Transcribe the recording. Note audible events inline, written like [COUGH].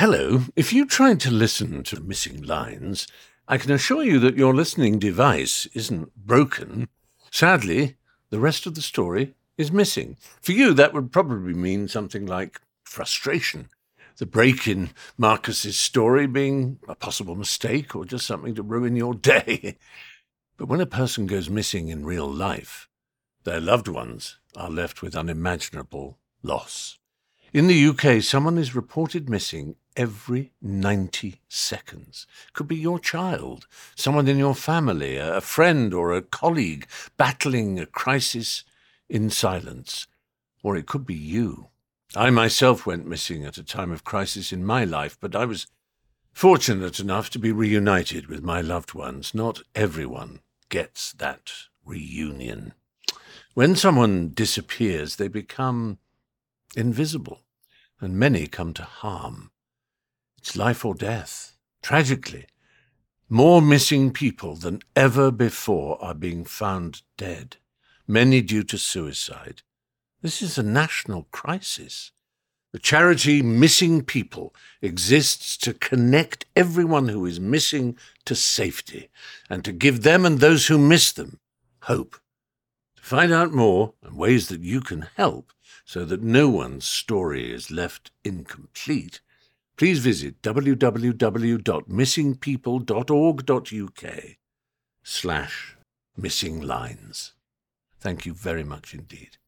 Hello. If you tried to listen to missing lines, I can assure you that your listening device isn't broken. Sadly, the rest of the story is missing. For you, that would probably mean something like frustration. The break in Marcus's story being a possible mistake or just something to ruin your day. [LAUGHS] but when a person goes missing in real life, their loved ones are left with unimaginable loss. In the UK, someone is reported missing every 90 seconds. Could be your child, someone in your family, a friend or a colleague battling a crisis in silence. Or it could be you. I myself went missing at a time of crisis in my life, but I was fortunate enough to be reunited with my loved ones. Not everyone gets that reunion. When someone disappears, they become invisible, and many come to harm. It's life or death. Tragically, more missing people than ever before are being found dead, many due to suicide. This is a national crisis. The charity Missing People exists to connect everyone who is missing to safety and to give them and those who miss them hope. To find out more and ways that you can help, so that no one's story is left incomplete, please visit www.missingpeople.org.uk slash missing lines. Thank you very much indeed.